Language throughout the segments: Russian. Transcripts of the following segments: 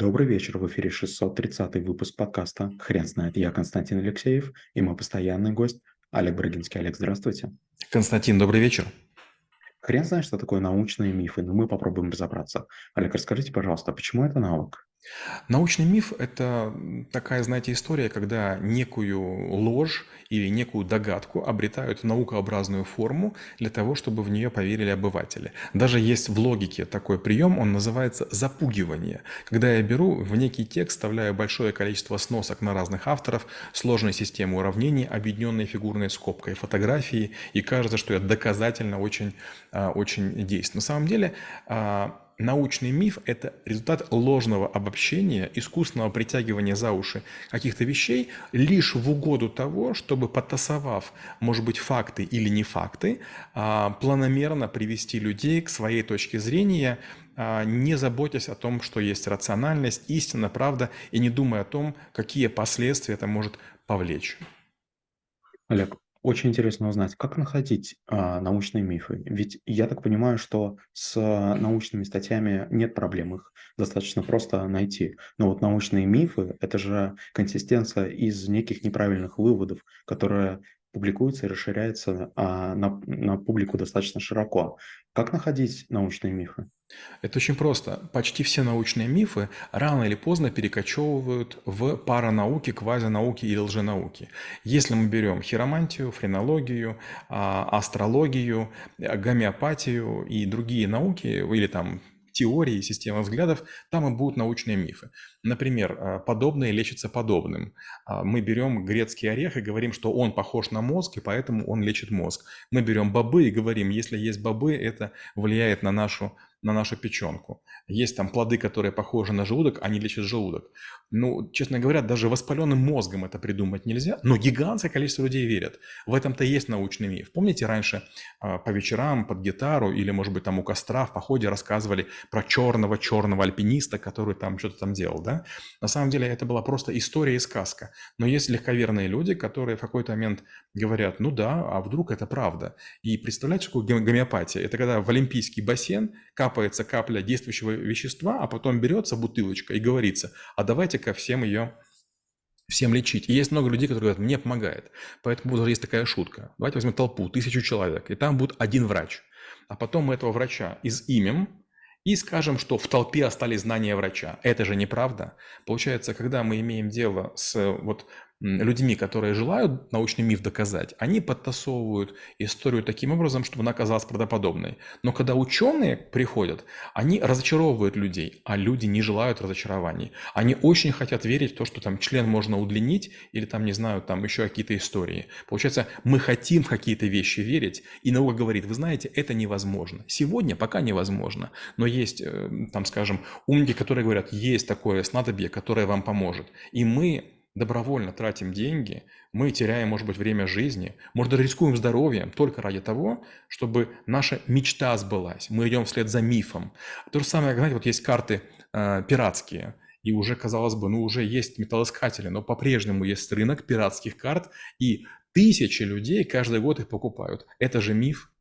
Добрый вечер, в эфире 630 выпуск подкаста «Хрен знает». Я Константин Алексеев и мой постоянный гость Олег Брагинский. Олег, здравствуйте. Константин, добрый вечер. Хрен знает, что такое научные мифы, но мы попробуем разобраться. Олег, расскажите, пожалуйста, почему это наука? Научный миф– это такая, знаете, история, когда некую ложь или некую догадку обретают в наукообразную форму для того, чтобы в нее поверили обыватели. Даже есть в логике такой прием, он называется запугивание. Когда я беру в некий текст, вставляю большое количество сносок на разных авторов, сложной системы уравнений, объединенной фигурной скобкой, фотографии, и кажется, что это доказательно очень, а, очень действует. На самом деле а, научный миф – это результат ложного обобщения, искусственного притягивания за уши каких-то вещей лишь в угоду того, чтобы потасовав, может быть, факты или не факты, а, планомерно привести людей к своей точке зрения, а, не заботясь о том, что есть рациональность, истина, правда, и не думая о том, какие последствия это может повлечь. Олег, очень интересно узнать, как находить а, научные мифы. Ведь я так понимаю, что с научными статьями нет проблем, их достаточно просто найти. Но вот научные мифы– это же консистенция из неких неправильных выводов, которые публикуются и расширяются а, на, на публику достаточно широко. Как находить научные мифы? Это очень просто. Почти все научные мифы рано или поздно перекочевывают в паранауки, квазинауки или лженауки. Если мы берем хиромантию, френологию, а, астрологию, гомеопатию и другие науки, или там теории, системы взглядов, там и будут научные мифы. Например, а, подобное лечится подобным. А, мы берем грецкий орех и говорим, что он похож на мозг, и поэтому он лечит мозг. Мы берем бобы и говорим, если есть бобы, это влияет на нашу на нашу печенку. Есть там плоды, которые похожи на желудок, они лечат желудок. Ну, честно говоря, даже воспаленным мозгом это придумать нельзя, но гигантское количество людей верят. В этом-то есть научный миф. Помните, раньше э, по вечерам под гитару или, может быть, там у костра в походе рассказывали про черного-черного альпиниста, который там что-то там делал, да? На самом деле это была просто история и сказка. Но есть легковерные люди, которые в какой-то момент говорят, ну да, а вдруг это правда? И представляете, что такое гомеопатия? Это когда в олимпийский бассейн капается капля действующего вещества, а потом берется бутылочка и говорится, а давайте-ка всем ее всем лечить. И есть много людей, которые говорят, мне помогает. Поэтому даже есть такая шутка. Давайте возьмем толпу, тысячу человек, и там будет один врач. А потом мы этого врача изимем и скажем, что в толпе остались знания врача. Это же неправда. Получается, когда мы имеем дело с вот людьми, которые желают научный миф доказать, они подтасовывают историю таким образом, чтобы она оказалась правдоподобной. Но когда ученые приходят, они разочаровывают людей, а люди не желают разочарований. Они очень хотят верить в то, что там член можно удлинить или там, не знаю, там еще какие-то истории. Получается, мы хотим в какие-то вещи верить, и наука говорит, вы знаете, это невозможно. Сегодня пока невозможно, но есть, э, там, скажем, умники, которые говорят, есть такое снадобье, которое вам поможет. И мы добровольно тратим деньги, мы теряем, может быть, время жизни, может, даже рискуем здоровьем только ради того, чтобы наша мечта сбылась. Мы идем вслед за мифом. То же самое, знаете, вот есть карты э, пиратские, и уже, казалось бы, ну уже есть металлоискатели, но по-прежнему есть рынок пиратских карт, и тысячи людей каждый год их покупают. Это же миф.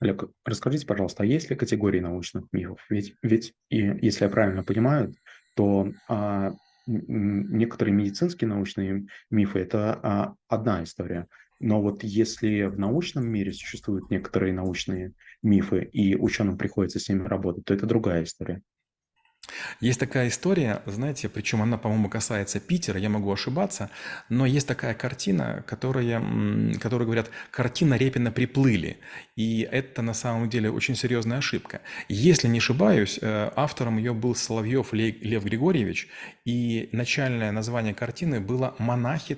Олег, расскажите, пожалуйста, а есть ли категории научных мифов? Ведь, ведь и, если я правильно понимаю, то а, некоторые медицинские научные мифы – это а, одна история. Но вот если в научном мире существуют некоторые научные мифы, и ученым приходится с ними работать, то это другая история. Есть такая история, знаете, причем она, по-моему, касается Питера, я могу ошибаться, но есть такая картина, которая, которая говорят, картина Репина приплыли. И это на самом деле очень серьезная ошибка. Если не ошибаюсь, э, автором ее был Соловьев Лев Григорьевич, и начальное название картины было «Монахи.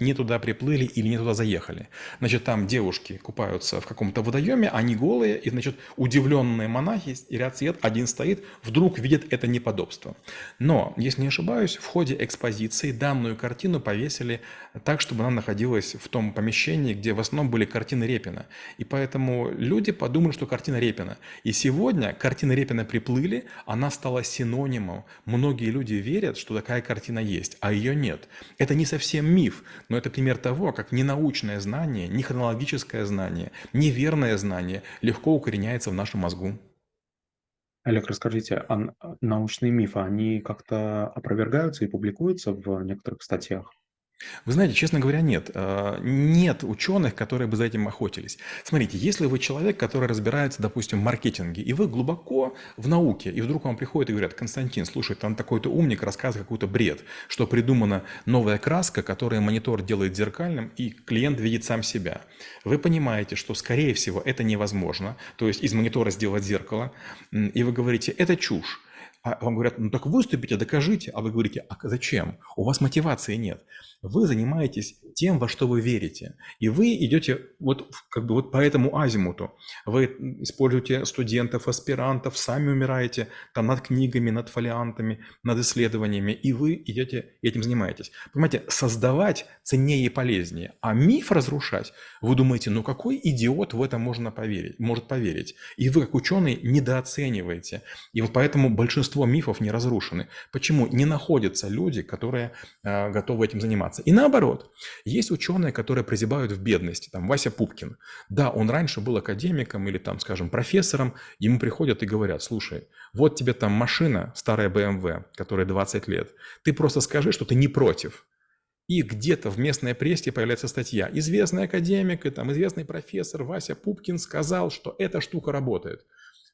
Не туда приплыли или не туда заехали». Значит, там девушки купаются в каком-то водоеме, они голые, и, значит, удивленные монахи, ряд свет, один стоит, вдруг видят это неподобство. Но, если не ошибаюсь, в ходе экспозиции данную картину повесили так, чтобы она находилась в том помещении, где в основном были картины Репина. И поэтому люди подумали, что картина Репина. И сегодня картина Репина приплыли, она стала синонимом. Многие люди верят, что такая картина есть, а ее нет. Это не совсем миф, но это пример того, как ненаучное знание, не хронологическое знание, неверное знание легко укореняется в нашем мозгу. Олег, расскажите, а а научные мифы, они как-то опровергаются и публикуются в некоторых статьях? Вы знаете, честно говоря, нет. А, Нет ученых, которые бы за этим охотились. Смотрите, если вы человек, который разбирается, допустим, в маркетинге, и вы глубоко в науке, и вдруг вам приходят и говорят, Константин, слушай, там такой-то умник рассказывает какой-то бред, что придумана новая краска, которая монитор делает зеркальным, и клиент видит сам себя. Вы понимаете, что, скорее всего, это невозможно, то есть из монитора сделать зеркало, и вы говорите, это чушь. А вам говорят, ну так выступите, докажите. А вы говорите, а зачем? У вас мотивации нет. Вы занимаетесь тем, во что вы верите. И вы идете вот как бы вот по этому азимуту. Вы используете студентов, аспирантов, сами умираете там над книгами, над фолиантами, над исследованиями, и вы идете этим занимаетесь. Понимаете, создавать ценнее и полезнее, а миф разрушать, вы думаете, ну какой идиот в это можно поверить, может поверить? И вы, как ученый, недооцениваете. И вот поэтому большинство мифов не разрушены. Почему? Не находятся люди, которые э, готовы этим заниматься. И наоборот, есть ученые, которые прозябают в бедности, там Вася Пупкин. Да, он раньше был академиком или там, скажем, профессором, ему приходят и говорят, слушай, вот тебе там машина, старая BMW, которая 20 лет, ты просто скажи, что ты не против. И где-то в местной прессе появляется статья. Известный академик и там известный профессор Вася Пупкин сказал, что эта штука работает.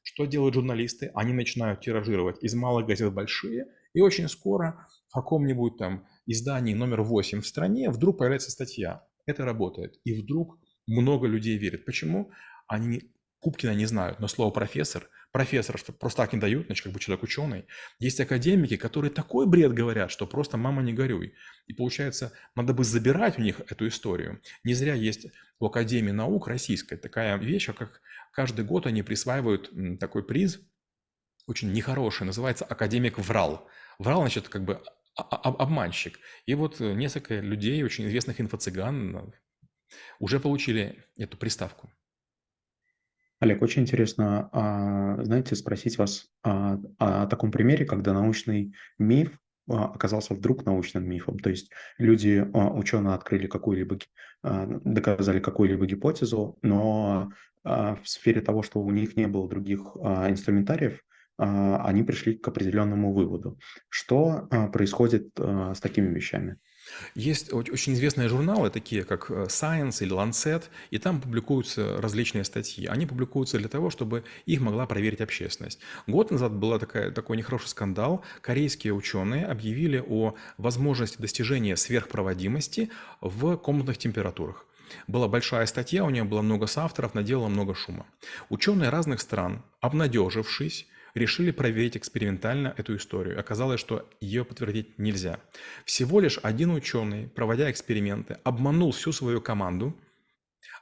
Что делают журналисты? Они начинают тиражировать из малых газет большие, и очень скоро в каком-нибудь там издании номер 8 в стране вдруг появляется статья. Это работает. И вдруг много людей верят. Почему? Они не, Пупкина не знают, но слово профессор, профессор что просто так не дают, значит, как бы человек ученый. Есть академики, которые такой бред говорят, что просто мама не горюй. И получается, надо бы забирать у них эту историю. Не зря есть у Академии наук российской такая вещь, как каждый год они присваивают такой приз, очень нехороший, называется «Академик врал». Врал, значит, как бы обманщик. И вот э, несколько людей, очень известных инфо-цыган, э, уже получили эту приставку. Олег, очень интересно, а, знаете, спросить вас а, о таком примере, когда научный миф а, оказался вдруг научным мифом. То есть люди, ученые открыли какую-либо, доказали какую-либо гипотезу, но в сфере того, что у них не было других инструментариев, а, они пришли к определенному выводу. Что а, происходит а, с такими вещами? Есть очень известные журналы, такие как э, Science или Lancet, и там публикуются различные статьи. Они публикуются для того, чтобы их могла проверить общественность. Год назад был такой нехороший скандал. Корейские ученые объявили о возможности достижения сверхпроводимости в комнатных температурах. Была большая статья, у нее было много соавторов, наделала много шума. Ученые разных стран, обнадежившись, решили проверить экспериментально эту историю. Оказалось, что ее подтвердить нельзя. Всего лишь один ученый, проводя эксперименты, обманул всю свою команду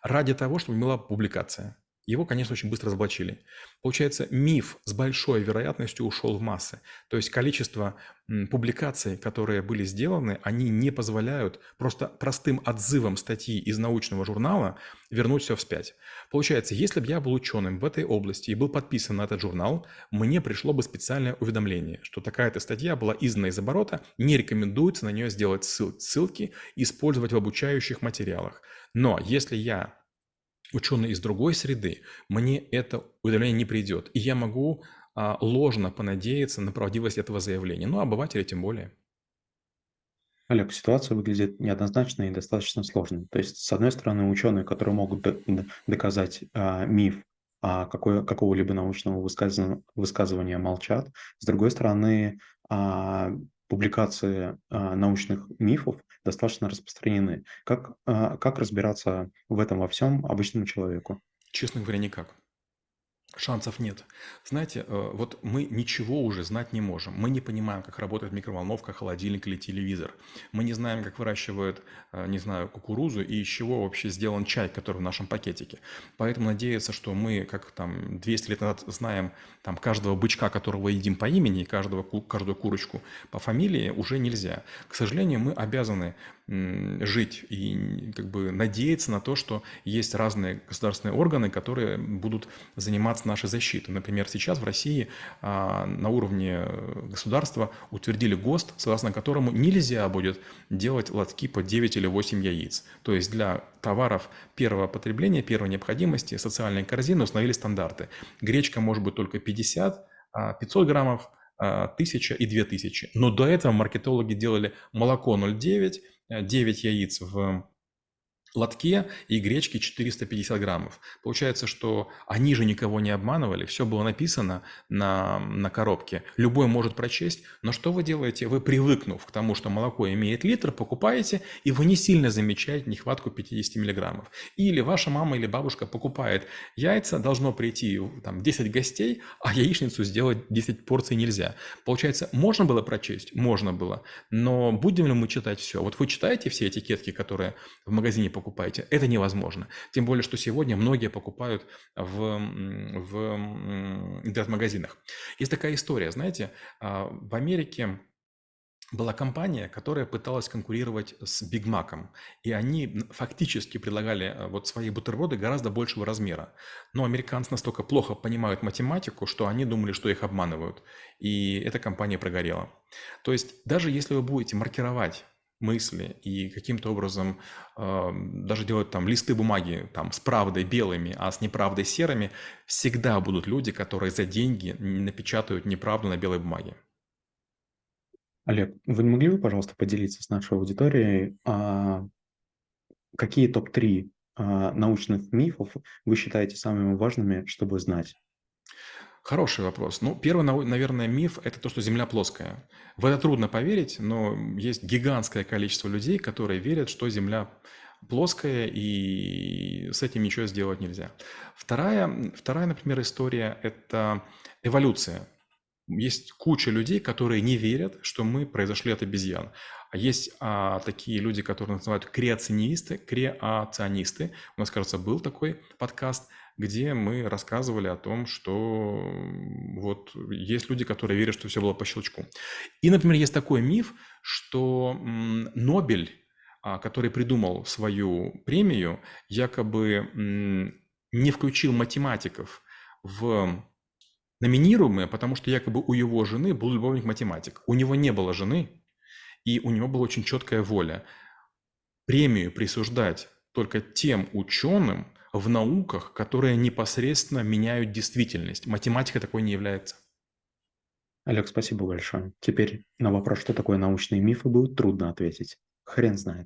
ради того, чтобы была публикация. Его, конечно, очень быстро разоблачили. Получается, миф с большой вероятностью ушел в массы. То есть количество публикаций, которые были сделаны, они не позволяют просто простым отзывом статьи из научного журнала вернуть все вспять. Получается, если бы я был ученым в этой области и был подписан на этот журнал, мне пришло бы специальное уведомление, что такая-то статья была издана из оборота, не рекомендуется на нее сделать ссылки, использовать в обучающих материалах. Но если я ученый из другой среды, мне это уведомление не придет. И я могу а, ложно понадеяться на правдивость этого заявления. Ну, обыватели тем более. Олег, ситуация выглядит неоднозначной и достаточно сложной. То есть, с одной стороны, ученые, которые могут доказать а, миф а, какой, какого-либо научного высказывания, высказывания, молчат. С другой стороны, а, публикации а, научных мифов достаточно распространены. Как, а, как разбираться в этом во всем обычному человеку? Честно говоря, никак. Шансов нет. Знаете, э, вот мы ничего уже знать не можем. Мы не понимаем, как работает микроволновка, холодильник или телевизор. Мы не знаем, как выращивают, э, не знаю, кукурузу и из чего вообще сделан чай, который в нашем пакетике. Поэтому надеяться, что мы, как там 200 лет назад, знаем там каждого бычка, которого едим по имени, и каждого, каждую курочку по фамилии, уже нельзя. К сожалению, мы обязаны жить и как бы надеяться на то, что есть разные государственные органы, которые будут заниматься нашей защитой. Например, сейчас в России а, на уровне государства утвердили ГОСТ, согласно которому нельзя будет делать лотки по 9 или 8 яиц. То есть для товаров первого потребления, первой необходимости, социальной корзины установили стандарты. Гречка может быть только 50 а, 500 граммов, а, 1000 и 2000. Но до этого маркетологи делали молоко 0,9, 9 яиц в лотке и гречки 450 граммов. Получается, что они же никого не обманывали, все было написано на, на коробке. Любой может прочесть, но что вы делаете? Вы, привыкнув к тому, что молоко имеет литр, покупаете, и вы не сильно замечаете нехватку 50 миллиграммов. Или ваша мама или бабушка покупает яйца, должно прийти там 10 гостей, а яичницу сделать 10 порций нельзя. Получается, можно было прочесть? Можно было. Но будем ли мы читать все? Вот вы читаете все этикетки, которые в магазине покупаете? Покупаете. Это невозможно. Тем более, что сегодня многие покупают в, в интернет-магазинах. Есть такая история, знаете, а, в Америке была компания, которая пыталась конкурировать с Биг Маком, и они фактически предлагали э, вот свои бутерброды гораздо большего размера. Но американцы настолько плохо понимают математику, что они думали, что их обманывают, и эта компания прогорела. То есть даже если вы будете маркировать мысли и каким-то образом э, даже делать там листы бумаги там с правдой белыми, а с неправдой серыми, всегда будут люди, которые за деньги напечатают неправду на белой бумаге. Олег, вы не могли бы, пожалуйста, поделиться с нашей аудиторией, а, какие топ-3 а, научных мифов вы считаете самыми важными, чтобы знать? Хороший вопрос. Ну, первый, наверное, миф– это то, что Земля плоская. В это трудно поверить, но есть гигантское количество людей, которые верят, что Земля плоская, и с этим ничего сделать нельзя. Вторая, вторая например, история– это эволюция. Есть куча людей, которые не верят, что мы произошли от обезьян. А есть а, такие люди, которые называют креационисты, креационисты. У нас, кажется, был такой подкаст – где мы рассказывали о том, что вот есть люди, которые верят, что все было по щелчку. И, например, есть такой миф, что Нобель, а, который придумал свою премию, якобы не включил математиков в номинируемые, потому что якобы у его жены был любовник-математик. У него не было жены, и у него была очень четкая воля. Премию присуждать только тем ученым, в науках, которые непосредственно меняют действительность. Математика такой не является. Олег, спасибо большое. Теперь на вопрос, что такое научные мифы, будет трудно ответить. Хрен знает.